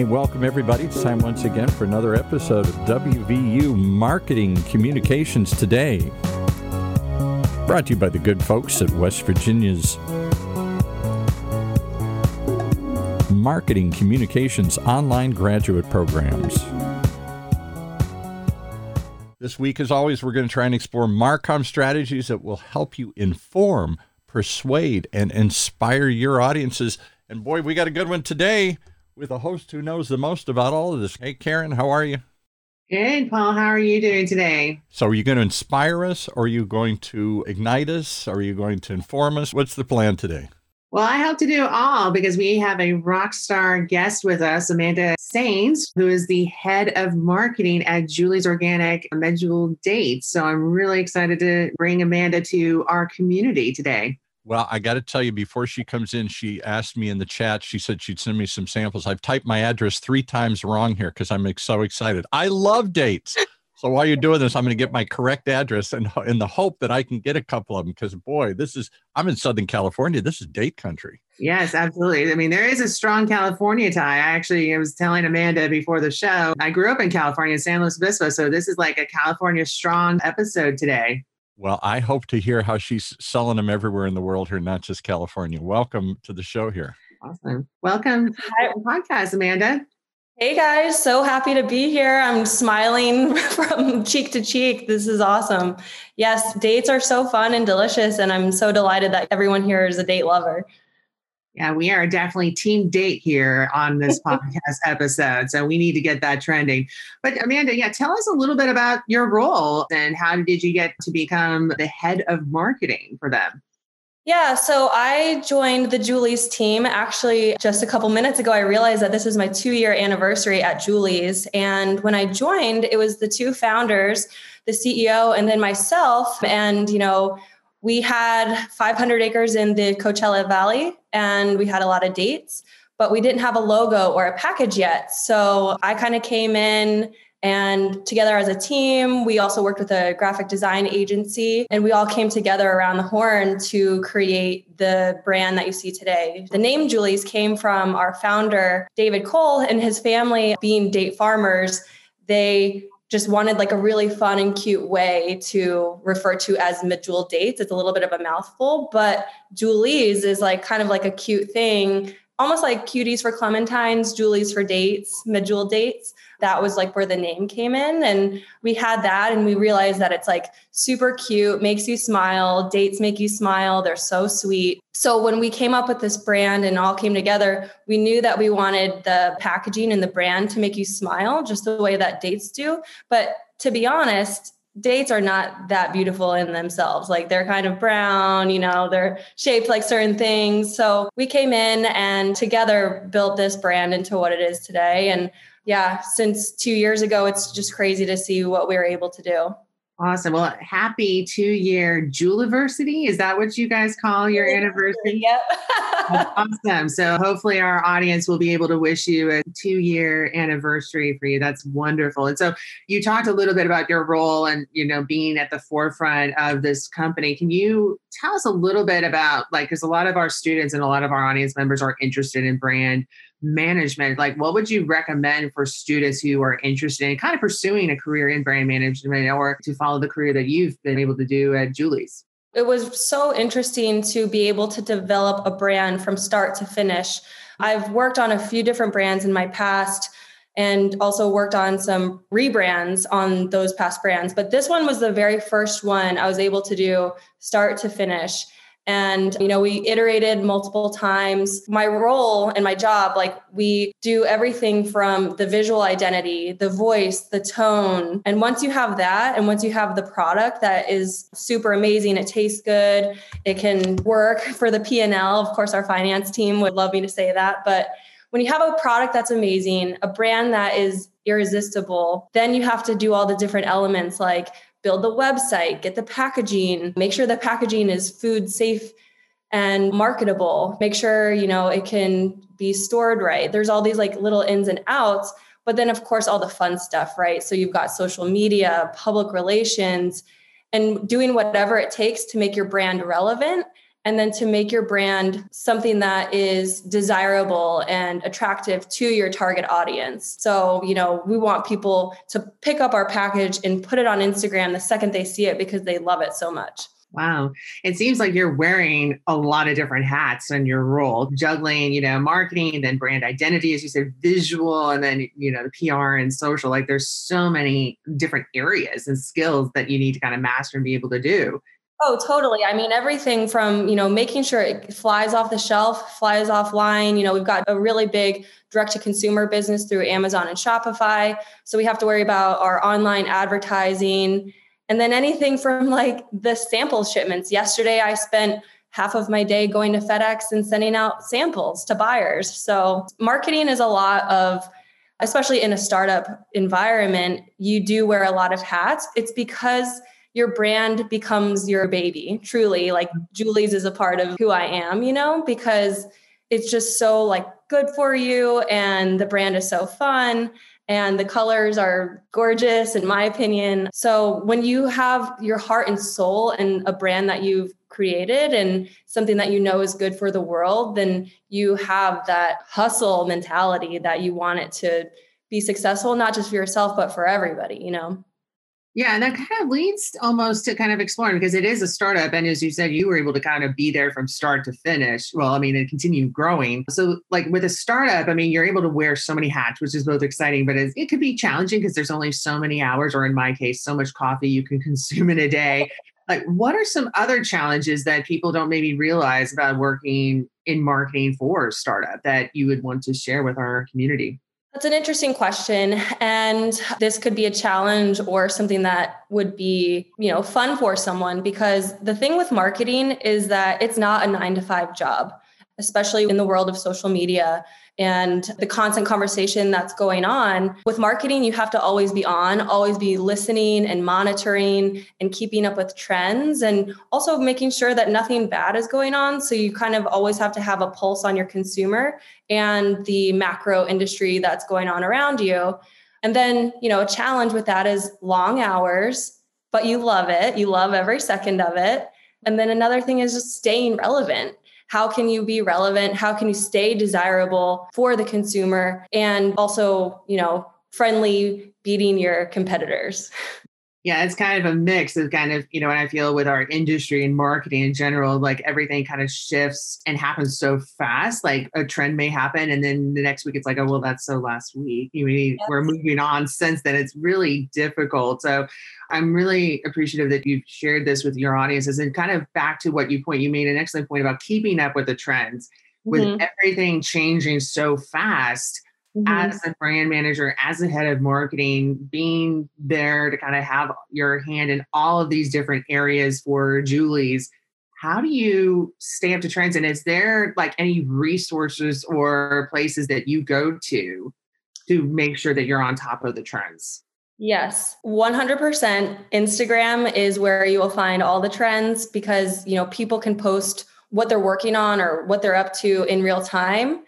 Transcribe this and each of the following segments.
Hey, welcome everybody. It's time once again for another episode of WVU Marketing Communications Today. Brought to you by the good folks at West Virginia's Marketing Communications Online Graduate Programs. This week, as always, we're going to try and explore Marcom strategies that will help you inform, persuade, and inspire your audiences. And boy, we got a good one today with a host who knows the most about all of this. Hey, Karen, how are you? Good, Paul. How are you doing today? So, are you going to inspire us? Or are you going to ignite us? Are you going to inform us? What's the plan today? Well, I hope to do all because we have a rock star guest with us, Amanda Sains, who is the head of marketing at Julie's Organic Medjool Dates. So I'm really excited to bring Amanda to our community today. Well, I got to tell you, before she comes in, she asked me in the chat, she said she'd send me some samples. I've typed my address three times wrong here because I'm so excited. I love dates. So while you're doing this, I'm going to get my correct address and in the hope that I can get a couple of them because boy, this is I'm in Southern California. This is date country. Yes, absolutely. I mean, there is a strong California tie. I actually I was telling Amanda before the show. I grew up in California, San Luis Obispo, so this is like a California strong episode today. Well, I hope to hear how she's selling them everywhere in the world here, not just California. Welcome to the show here. Awesome. Welcome to the podcast, Amanda. Hey guys, so happy to be here. I'm smiling from cheek to cheek. This is awesome. Yes, dates are so fun and delicious, and I'm so delighted that everyone here is a date lover. Yeah, we are definitely team date here on this podcast episode. So we need to get that trending. But Amanda, yeah, tell us a little bit about your role and how did you get to become the head of marketing for them? Yeah, so I joined the Julie's team actually just a couple minutes ago. I realized that this is my two year anniversary at Julie's. And when I joined, it was the two founders, the CEO, and then myself. And, you know, we had 500 acres in the Coachella Valley and we had a lot of dates, but we didn't have a logo or a package yet. So I kind of came in and together as a team, we also worked with a graphic design agency and we all came together around the horn to create the brand that you see today. The name Julie's came from our founder, David Cole, and his family being date farmers. They just wanted like a really fun and cute way to refer to as Medjool dates. It's a little bit of a mouthful, but Julie's is like kind of like a cute thing, almost like cuties for clementines, Julie's for dates, Medjool dates that was like where the name came in. And we had that and we realized that it's like super cute, makes you smile, dates make you smile. They're so sweet. So when we came up with this brand and all came together, we knew that we wanted the packaging and the brand to make you smile just the way that dates do. But to be honest, dates are not that beautiful in themselves. Like they're kind of brown, you know, they're shaped like certain things. So we came in and together built this brand into what it is today. And yeah, since two years ago, it's just crazy to see what we were able to do. Awesome. Well, happy two year Juliversity. Is that what you guys call your anniversary? Yep. awesome. So hopefully our audience will be able to wish you a two year anniversary for you. That's wonderful. And so you talked a little bit about your role and, you know, being at the forefront of this company. Can you tell us a little bit about like, because a lot of our students and a lot of our audience members are interested in brand management like what would you recommend for students who are interested in kind of pursuing a career in brand management or to follow the career that you've been able to do at julie's? It was so interesting to be able to develop a brand from start to finish. I've worked on a few different brands in my past and also worked on some rebrands on those past brands but this one was the very first one i was able to do start to finish and, you know, we iterated multiple times. My role and my job, like we do everything from the visual identity, the voice, the tone. And once you have that, and once you have the product that is super amazing, it tastes good, it can work for the P&L. Of course, our finance team would love me to say that. But when you have a product that's amazing, a brand that is irresistible, then you have to do all the different elements like build the website, get the packaging, make sure the packaging is food safe and marketable, make sure, you know, it can be stored right. There's all these like little ins and outs, but then of course all the fun stuff, right? So you've got social media, public relations, and doing whatever it takes to make your brand relevant and then to make your brand something that is desirable and attractive to your target audience. So, you know, we want people to pick up our package and put it on Instagram the second they see it because they love it so much. Wow. It seems like you're wearing a lot of different hats in your role, juggling, you know, marketing, then brand identity, as you said, visual, and then, you know, the PR and social. Like there's so many different areas and skills that you need to kind of master and be able to do. Oh, totally. I mean, everything from, you know, making sure it flies off the shelf, flies offline. You know, we've got a really big direct to consumer business through Amazon and Shopify. So we have to worry about our online advertising and then anything from like the sample shipments. Yesterday, I spent half of my day going to FedEx and sending out samples to buyers. So marketing is a lot of, especially in a startup environment, you do wear a lot of hats. It's because your brand becomes your baby. Truly like mm-hmm. julie's is a part of who i am you know because it's just so like good for you and the brand is so fun and the colors are gorgeous in my opinion. So when you have your heart and soul and a brand that you've created and something that you know is good for the world then you have that hustle mentality that you want it to be successful not just for yourself but for everybody you know yeah, and that kind of leads almost to kind of exploring because it is a startup. And as you said, you were able to kind of be there from start to finish. Well, I mean, and continue growing. So, like with a startup, I mean, you're able to wear so many hats, which is both exciting, but it, could be challenging because there's only so many hours, or in my case, so much coffee you can consume in a day. Like, what are some other challenges that people don't maybe realize about working in marketing for a startup that you would want to share with our community? That's an interesting question. And this could be a challenge or something that would be, you know, fun for someone because the thing with marketing is that it's not a nine to five job, especially in the world of social media and the constant conversation that's going on. With marketing, you have to always be on, always be listening and monitoring and keeping up with trends and also making sure that nothing bad is going on. So you kind of always have to have a pulse on your consumer and the macro industry that's going on around you. And then, you know, a challenge with that is long hours, but you love it. You love every second of it. And then another thing is just staying relevant how can you be relevant? How can you stay desirable for the consumer? And also you know friendly beating your competitors yeah it's kind of a mix of kind of you know and i feel with our industry and marketing in general like everything kind of shifts and happens so fast like a trend may happen and then the next week it's like oh well that's so last week you mean yes. we're moving on since then it's really difficult so I'm really appreciative that you've shared this with your audiences and kind of back to what you point. You made an excellent point about keeping up with the trends, with mm-hmm. everything changing so fast. Mm-hmm. As a brand manager, as a head of marketing, being there to kind of have your hand in all of these different areas for Julie's, how do you stay up to trends? And is there like any resources or places that you go to to make sure that you're on top of the trends? Yes, 100%. Instagram is where you will find all the trends because, you know, people can post what they're working on or what they're up to in real time.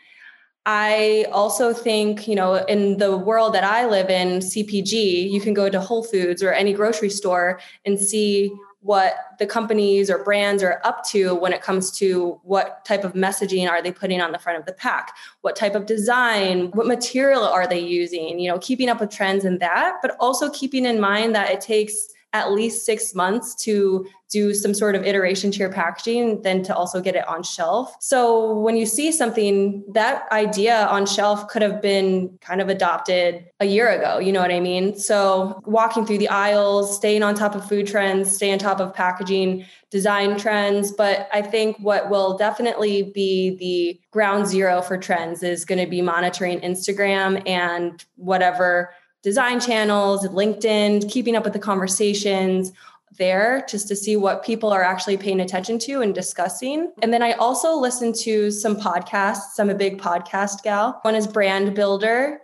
I also think, you know, in the world that I live in, CPG, you can go to Whole Foods or any grocery store and see what the companies or brands are up to when it comes to what type of messaging are they putting on the front of the pack what type of design what material are they using you know keeping up with trends in that but also keeping in mind that it takes at least six months to do some sort of iteration to your packaging then to also get it on shelf. So when you see something, that idea on shelf could have been kind of adopted a year ago. You know what I mean? So walking through the aisles, staying on top of food trends, stay on top of packaging, design trends. But I think what will definitely be the ground zero for trends is going to be monitoring Instagram and whatever design channels, LinkedIn, keeping up with the conversations there just to see what people are actually paying attention to and discussing. And then I also listen to some podcasts. I'm a big podcast gal. One is Brand Builder.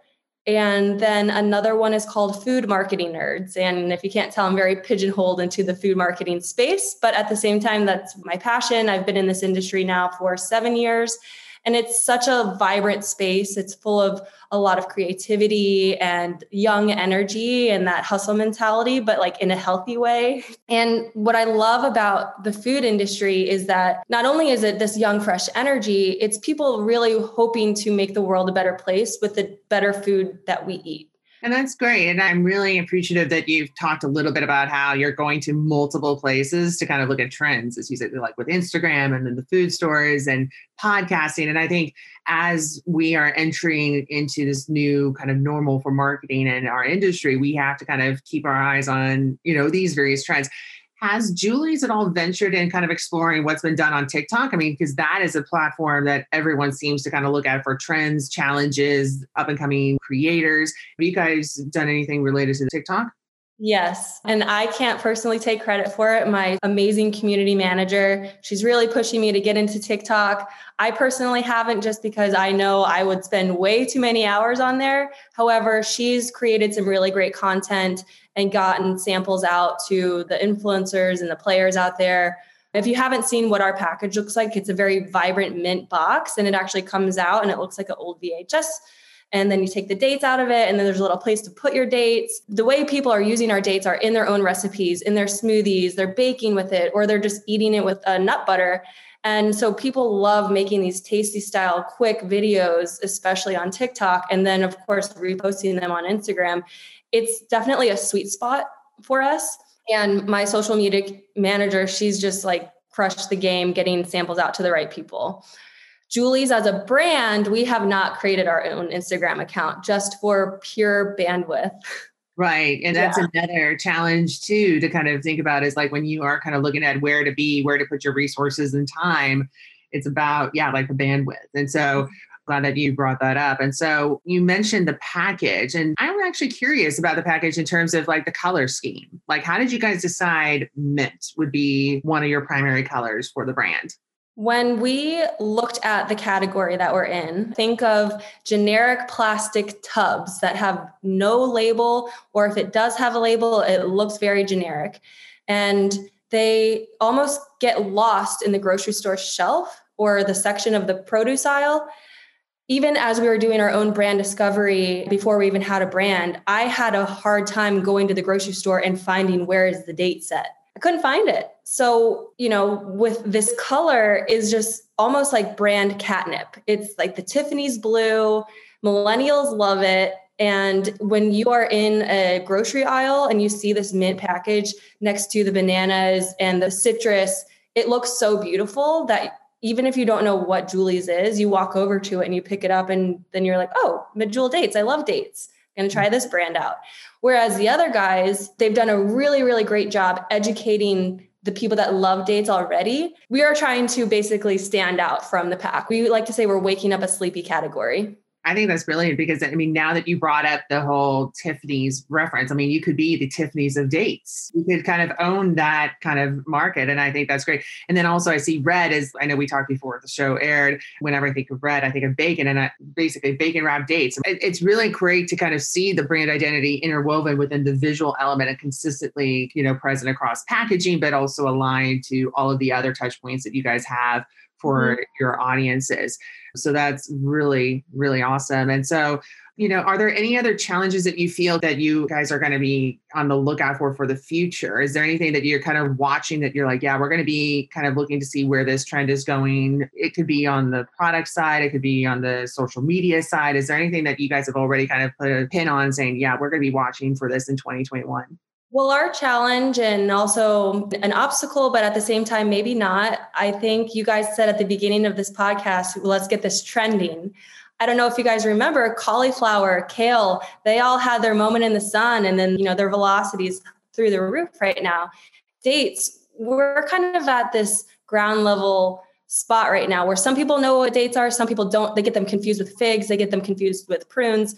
And then another one is called Food Marketing Nerds. And if you can't tell, I'm very pigeonholed into the food marketing space. But at the same time, that's my passion. I've been in this industry now for seven years. And it's such a vibrant space. It's full of a lot of creativity and young energy and that hustle mentality, but like in a healthy way. And what I love about the food industry is that not only is it this young, fresh energy, it's people really hoping to make the world a better place with the better food that we eat. And that's great. And I'm really appreciative that you've talked a little bit about how you're going to multiple places to kind of look at trends, as you said, like with Instagram and then the food stores and podcasting. And I think as we are entering into this new kind of normal for marketing and our industry, we have to kind of keep our eyes on, you know, these various trends. Has Julie's at all ventured in kind of exploring what's been done on TikTok? I mean, because that is a platform that everyone seems to kind of look at for trends, challenges, up and coming creators. Have you guys done anything related to TikTok? Yes. And I can't personally take credit for it. My amazing community manager, she's really pushing me to get into TikTok. I personally haven't just because I know I would spend way too many hours on there. However, she's created some really great content and gotten samples out to the influencers and the players out there. If you haven't seen what our package looks like, it's a very vibrant mint box and it actually comes out and it looks like an old VHS and then you take the dates out of it and then there's a little place to put your dates. The way people are using our dates are in their own recipes in their smoothies they're baking with it or they're just eating it with a nut butter. And so people love making these tasty style quick videos especially on tiktok and then of course reposting them on instagram. It's definitely a sweet spot for us. And my social media manager she's just like crushed the game getting samples out to the right people Julie's as a brand, we have not created our own Instagram account just for pure bandwidth. Right. And that's yeah. another challenge too to kind of think about is like when you are kind of looking at where to be, where to put your resources and time, it's about, yeah, like the bandwidth. And so mm-hmm. glad that you brought that up. And so you mentioned the package, and I'm actually curious about the package in terms of like the color scheme. Like, how did you guys decide mint would be one of your primary colors for the brand? When we looked at the category that we're in, think of generic plastic tubs that have no label, or if it does have a label, it looks very generic. And they almost get lost in the grocery store shelf or the section of the produce aisle. Even as we were doing our own brand discovery before we even had a brand, I had a hard time going to the grocery store and finding where is the date set I couldn't find it. So, you know, with this color is just almost like brand catnip. It's like the Tiffany's blue. Millennials love it. And when you are in a grocery aisle and you see this mint package next to the bananas and the citrus, it looks so beautiful that even if you don't know what Julie's is, you walk over to it and you pick it up and then you're like, oh, Medjool dates. I love dates. I'm gonna try mm. this brand out. Whereas the other guys, they've done a really, really great job educating the people that love dates already. We are trying to basically stand out from the pack. We like to say we're waking up a sleepy category. I think that's brilliant because I mean, now that you brought up the whole Tiffany's reference, I mean, you could be the Tiffany's of dates. You could kind of own that kind of market. And I think that's great. And then also, I see red as I know we talked before the show aired. Whenever I think of red, I think of bacon and I, basically bacon wrapped dates. It, it's really great to kind of see the brand identity interwoven within the visual element and consistently, you know, present across packaging, but also aligned to all of the other touch points that you guys have for mm-hmm. your audiences. So that's really, really awesome. And so, you know, are there any other challenges that you feel that you guys are going to be on the lookout for for the future? Is there anything that you're kind of watching that you're like, yeah, we're going to be kind of looking to see where this trend is going? It could be on the product side, it could be on the social media side. Is there anything that you guys have already kind of put a pin on saying, yeah, we're going to be watching for this in 2021? Well, our challenge and also an obstacle, but at the same time, maybe not. I think you guys said at the beginning of this podcast, let's get this trending. I don't know if you guys remember cauliflower, kale, they all had their moment in the sun and then, you know, their velocities through the roof right now. Dates, we're kind of at this ground level spot right now where some people know what dates are, some people don't. They get them confused with figs, they get them confused with prunes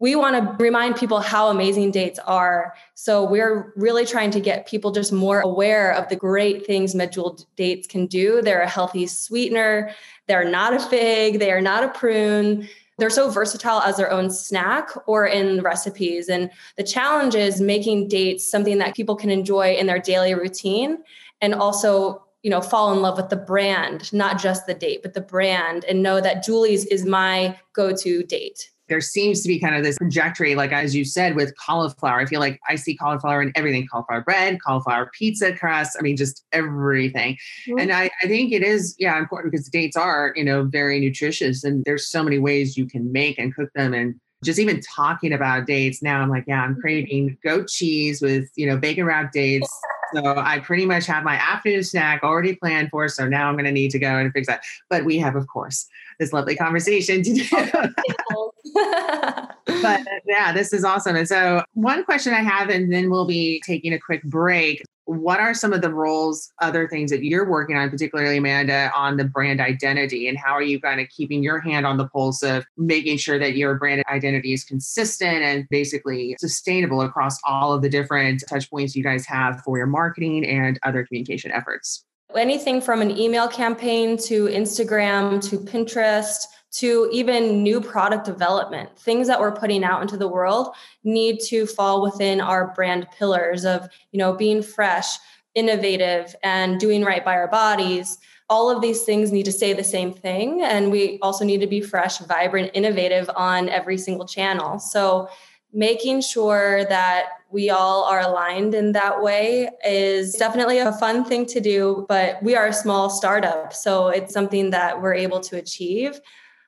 we want to remind people how amazing dates are. So we're really trying to get people just more aware of the great things medjool dates can do. They're a healthy sweetener. They're not a fig. They are not a prune. They're so versatile as their own snack or in recipes. And the challenge is making dates something that people can enjoy in their daily routine and also you know fall in love with the brand not just the date but the brand and know that julie's is my go-to date there seems to be kind of this trajectory, like as you said, with cauliflower. I feel like I see cauliflower in everything cauliflower bread, cauliflower pizza crust. I mean, just everything. Mm-hmm. And I, I think it is, yeah, important because dates are, you know, very nutritious and there's so many ways you can make and cook them. And just even talking about dates now, I'm like, yeah, I'm mm-hmm. craving goat cheese with, you know, bacon wrapped dates. So I pretty much have my afternoon snack already planned for. So now I'm going to need to go and fix that. But we have, of course, this lovely conversation to do. but yeah, this is awesome. And so, one question I have, and then we'll be taking a quick break. What are some of the roles, other things that you're working on, particularly Amanda, on the brand identity? And how are you kind of keeping your hand on the pulse of making sure that your brand identity is consistent and basically sustainable across all of the different touch points you guys have for your marketing and other communication efforts? Anything from an email campaign to Instagram to Pinterest to even new product development. Things that we're putting out into the world need to fall within our brand pillars of, you know, being fresh, innovative, and doing right by our bodies. All of these things need to say the same thing. And we also need to be fresh, vibrant, innovative on every single channel. So making sure that we all are aligned in that way is definitely a fun thing to do, but we are a small startup. So it's something that we're able to achieve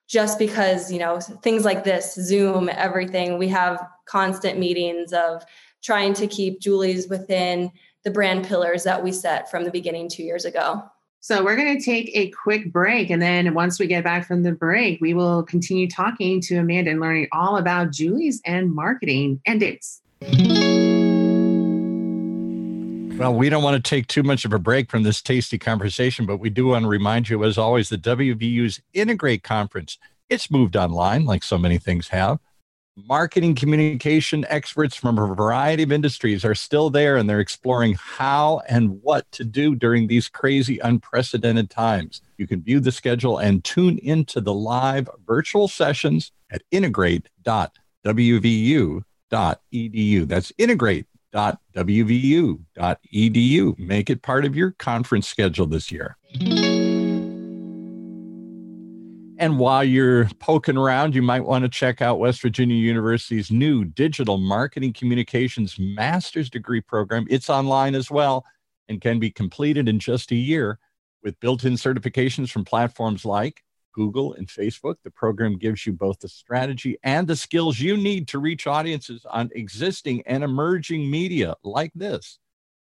just because you know things like this zoom everything we have constant meetings of trying to keep julie's within the brand pillars that we set from the beginning two years ago. So we're going to take a quick break and then once we get back from the break we will continue talking to amanda and learning all about julie's and marketing and dates well, we don't want to take too much of a break from this tasty conversation, but we do want to remind you, as always, the WVU's Integrate Conference. It's moved online, like so many things have. Marketing communication experts from a variety of industries are still there and they're exploring how and what to do during these crazy, unprecedented times. You can view the schedule and tune into the live virtual sessions at integrate.wvu.edu. That's integrate www.wvu.edu. Make it part of your conference schedule this year. And while you're poking around, you might want to check out West Virginia University's new Digital Marketing Communications Master's Degree program. It's online as well and can be completed in just a year with built in certifications from platforms like Google, and Facebook. The program gives you both the strategy and the skills you need to reach audiences on existing and emerging media like this.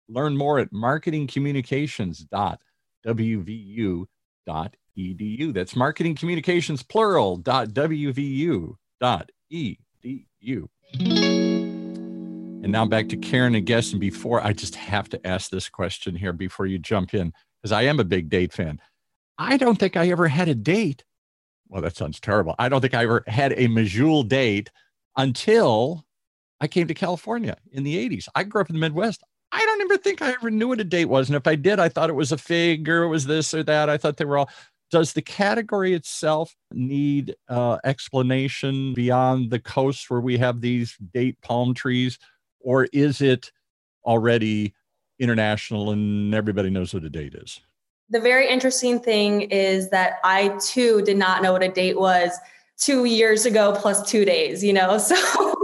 Learn more at marketingcommunications.wvu.edu. That's marketing communications plural.wvu.edu. And now back to Karen and Guest. And before I just have to ask this question here before you jump in, because I am a big date fan. I don't think I ever had a date. Well, that sounds terrible. I don't think I ever had a Medjool date until I came to California in the 80s. I grew up in the Midwest. I don't ever think I ever knew what a date was. And if I did, I thought it was a fig or it was this or that. I thought they were all. Does the category itself need uh, explanation beyond the coast where we have these date palm trees? Or is it already international and everybody knows what a date is? The very interesting thing is that I too did not know what a date was two years ago plus two days, you know? So,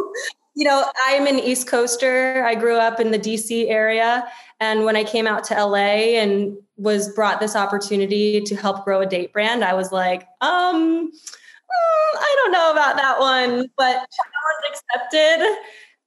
you know, I'm an East Coaster. I grew up in the DC area. And when I came out to LA and was brought this opportunity to help grow a date brand, I was like, um, mm, I don't know about that one, but challenge accepted.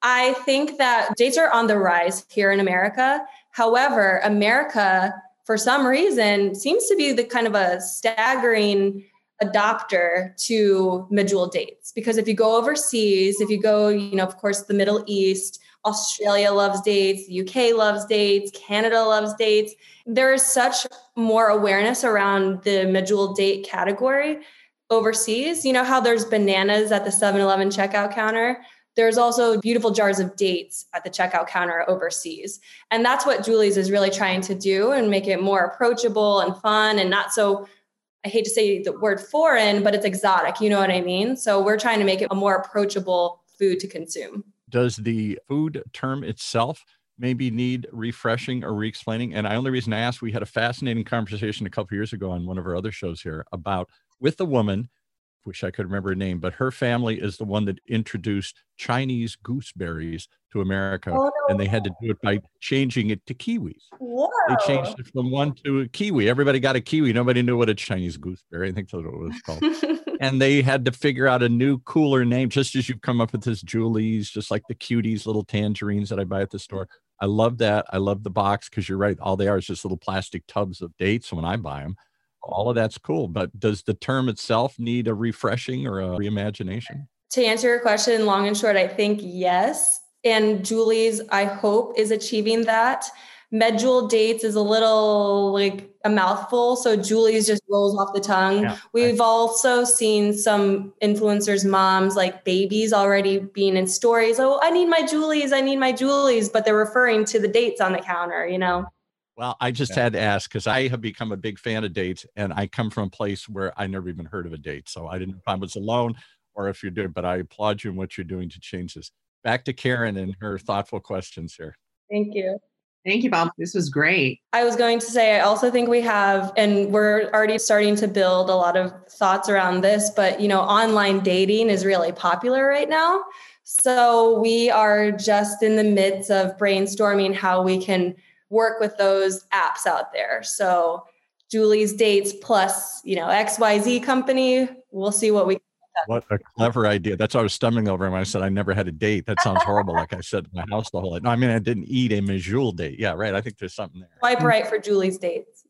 I think that dates are on the rise here in America. However, America for some reason seems to be the kind of a staggering adopter to Medjool dates. Because if you go overseas if you go you know of course the middle east australia loves dates the uk loves dates canada loves dates there is such more awareness around the Medjool date category overseas. You know how there's bananas at the 7-eleven checkout counter there's also beautiful jars of dates at the checkout counter overseas. And that's what Julie's is really trying to do and make it more approachable and fun and not so I hate to say the word foreign, but it's exotic. You know what I mean? So we're trying to make it a more approachable food to consume. Does the food term itself maybe need refreshing or re-explaining? And the only reason I asked, we had a fascinating conversation a couple years ago on one of our other shows here about with a woman wish I could remember her name, but her family is the one that introduced Chinese gooseberries to America, oh, no. and they had to do it by changing it to kiwis. Whoa. They changed it from one to a kiwi. Everybody got a kiwi. Nobody knew what a Chinese gooseberry. I think that's what it was called. and they had to figure out a new, cooler name, just as you've come up with this Julie's, just like the cuties, little tangerines that I buy at the store. I love that. I love the box because you're right. All they are is just little plastic tubs of dates when I buy them all of that's cool. But does the term itself need a refreshing or a reimagination? To answer your question, long and short, I think yes. And Julie's, I hope, is achieving that. Medjool dates is a little like a mouthful. So Julie's just rolls off the tongue. Yeah, We've right. also seen some influencers' moms, like babies, already being in stories. Oh, I need my Julie's, I need my Julie's, but they're referring to the dates on the counter, you know? Well, I just yeah. had to ask because I have become a big fan of dates, and I come from a place where I never even heard of a date, so I didn't know if I was alone or if you're doing. But I applaud you in what you're doing to change this. Back to Karen and her thoughtful questions here. Thank you. Thank you, Bob. This was great. I was going to say, I also think we have, and we're already starting to build a lot of thoughts around this, but you know, online dating is really popular right now. So we are just in the midst of brainstorming how we can work with those apps out there. So Julie's dates plus, you know, XYZ company, we'll see what we can. what a clever idea. That's what I was stumbling over when I said I never had a date. That sounds horrible. like I said my house the whole night. No, I mean I didn't eat a Medjool date. Yeah, right. I think there's something there. Swipe right for Julie's dates.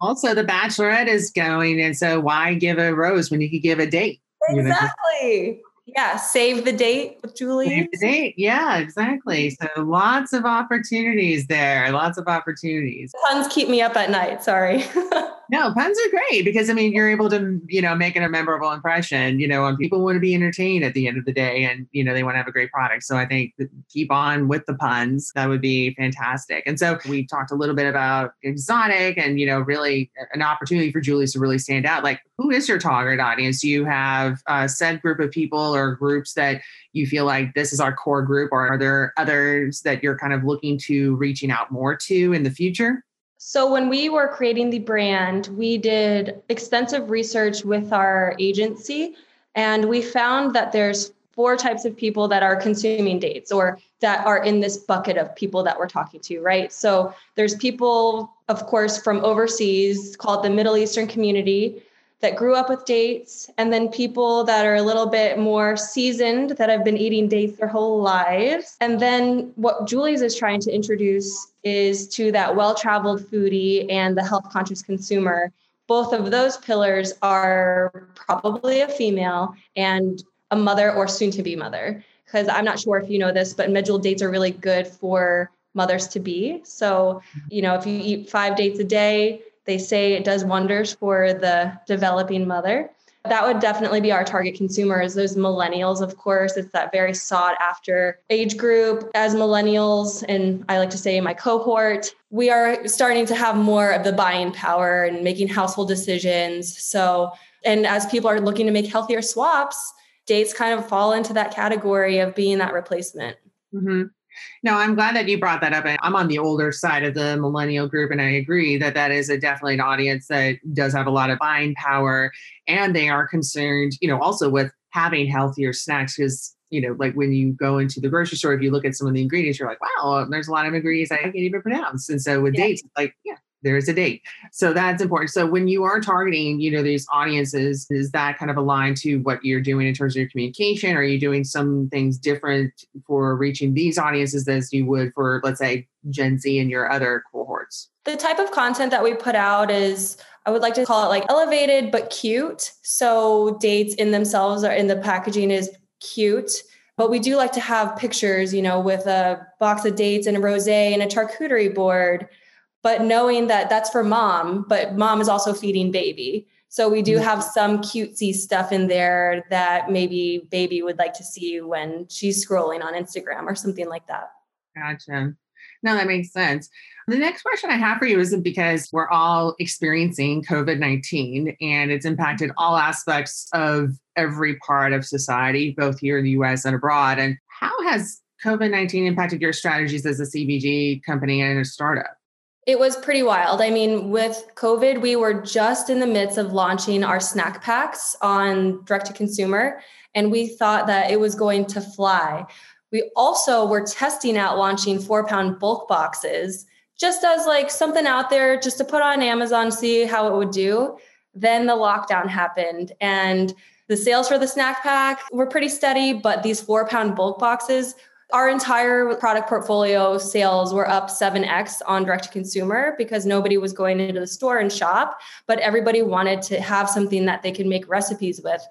also, the bachelorette is going, and so why give a rose when you could give a date? Exactly. Yeah, save the date with Julie. Save the date. Yeah, exactly. So lots of opportunities there. Lots of opportunities. Puns keep me up at night. Sorry. no, puns are great because I mean you're able to, you know, make a memorable impression, you know, and people want to be entertained at the end of the day and you know they want to have a great product. So I think keep on with the puns. That would be fantastic. And so we talked a little bit about exotic and you know, really an opportunity for Julie's to really stand out. Like who is your target audience? Do you have a set group of people or groups that you feel like this is our core group, or are there others that you're kind of looking to reaching out more to in the future? So, when we were creating the brand, we did extensive research with our agency, and we found that there's four types of people that are consuming dates or that are in this bucket of people that we're talking to, right? So, there's people, of course, from overseas called the Middle Eastern community that grew up with dates, and then people that are a little bit more seasoned that have been eating dates their whole lives. And then what Julie's is trying to introduce is to that well traveled foodie and the health conscious consumer. Both of those pillars are probably a female and a mother or soon to be mother. Because I'm not sure if you know this, but Medjool dates are really good for mothers to be. So, you know, if you eat five dates a day, they say it does wonders for the developing mother. That would definitely be our target consumers, those millennials, of course. It's that very sought after age group. As millennials, and I like to say my cohort, we are starting to have more of the buying power and making household decisions. So, and as people are looking to make healthier swaps, dates kind of fall into that category of being that replacement. Mm-hmm. No, I'm glad that you brought that up. I'm on the older side of the millennial group, and I agree that that is a definitely an audience that does have a lot of buying power, and they are concerned, you know, also with having healthier snacks because you know, like when you go into the grocery store, if you look at some of the ingredients, you're like, wow, there's a lot of ingredients I can't even pronounce. And so with yeah. dates, like, yeah, there's a date. So that's important. So when you are targeting, you know, these audiences, is that kind of aligned to what you're doing in terms of your communication? Are you doing some things different for reaching these audiences as you would for, let's say, Gen Z and your other cohorts? The type of content that we put out is I would like to call it like elevated but cute. So dates in themselves are in the packaging is cute. But we do like to have pictures, you know, with a box of dates and a rosé and a charcuterie board but knowing that that's for mom, but mom is also feeding baby. So we do mm-hmm. have some cutesy stuff in there that maybe baby would like to see when she's scrolling on Instagram or something like that. Gotcha. No, that makes sense. The next question I have for you is because we're all experiencing COVID 19 and it's impacted all aspects of every part of society, both here in the US and abroad. And how has COVID 19 impacted your strategies as a CPG company and a startup? It was pretty wild. I mean, with COVID, we were just in the midst of launching our snack packs on direct to consumer, and we thought that it was going to fly. We also were testing out launching four pound bulk boxes just as like something out there just to put on Amazon, see how it would do. Then the lockdown happened and the sales for the snack pack were pretty steady, but these four pound bulk boxes our entire product portfolio sales were up 7x on direct to consumer because nobody was going into the store and shop, but everybody wanted to have something that they could make recipes with.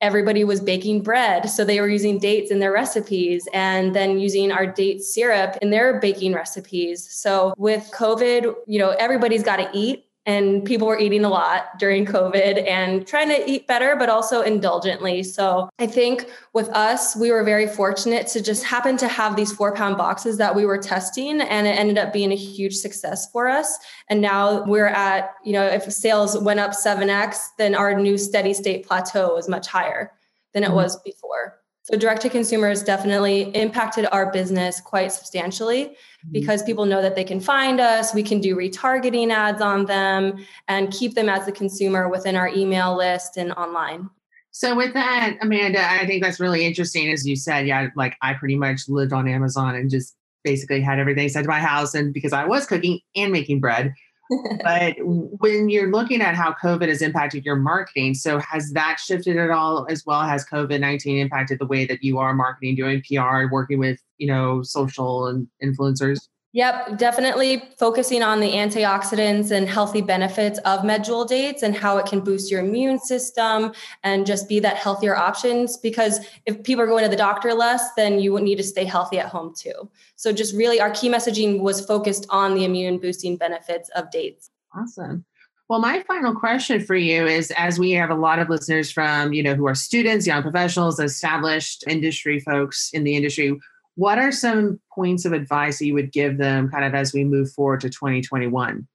Everybody was baking bread, so they were using dates in their recipes and then using our date syrup in their baking recipes. So with COVID, you know, everybody's got to eat and people were eating a lot during COVID and trying to eat better, but also indulgently. So I think with us, we were very fortunate to just happen to have these four pound boxes that we were testing, and it ended up being a huge success for us. And now we're at, you know, if sales went up 7x, then our new steady state plateau is much higher than it mm-hmm. was before. So direct to consumer has definitely impacted our business quite substantially mm-hmm. because people know that they can find us. We can do retargeting ads on them and keep them as a consumer within our email list and online. So with that, Amanda, I think that's really interesting. As you said, yeah, like I pretty much lived on Amazon and just basically had everything sent to my house. And because I was cooking and making bread, but when you're looking at how COVID has impacted your marketing, so has that shifted at all as well? Has COVID 19 impacted the way that you are marketing, doing PR, working with, you know, social and influencers? Yep, definitely focusing on the antioxidants and healthy benefits of medjool dates and how it can boost your immune system and just be that healthier options. Because if people are going to the doctor less, then you would need to stay healthy at home too. So, just really, our key messaging was focused on the immune boosting benefits of dates. Awesome. Well, my final question for you is as we have a lot of listeners from, you know, who are students, young professionals, established industry folks in the industry, what are some points of advice that you would give them kind of as we move forward to 2021?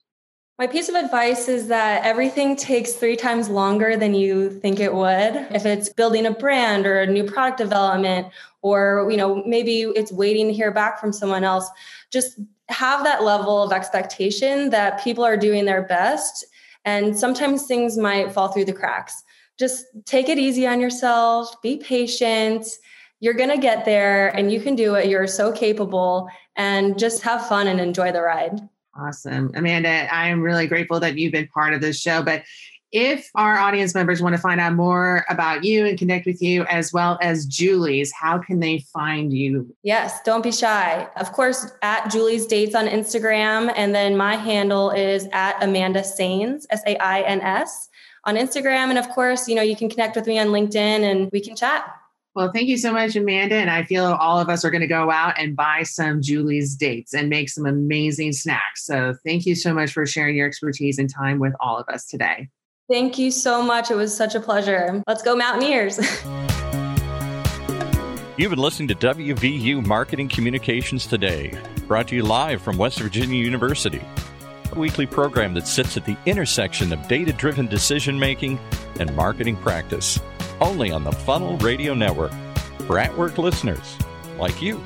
My piece of advice is that everything takes three times longer than you think it would. If it's building a brand or a new product development, or you know, maybe it's waiting to hear back from someone else, just have that level of expectation that people are doing their best. And sometimes things might fall through the cracks. Just take it easy on yourself, be patient you're going to get there and you can do it. You're so capable and just have fun and enjoy the ride. Awesome. Amanda, I am really grateful that you've been part of this show. But if our audience members want to find out more about you and connect with you as well as Julie's, how can they find you? Yes, don't be shy. Of course, at Julie's Dates on Instagram. And then my handle is at Amanda Sains, S A I N S, on Instagram. And of course, you know, you can connect with me on LinkedIn and we can chat. Well, thank you so much, Amanda. And I feel all of us are going to go out and buy some Julie's dates and make some amazing snacks. So thank you so much for sharing your expertise and time with all of us today. Thank you so much. It was such a pleasure. Let's go, Mountaineers. You've been listening to WVU Marketing Communications Today, brought to you live from West Virginia University, a weekly program that sits at the intersection of data driven decision making and marketing practice only on the Funnel Radio Network for at work listeners like you.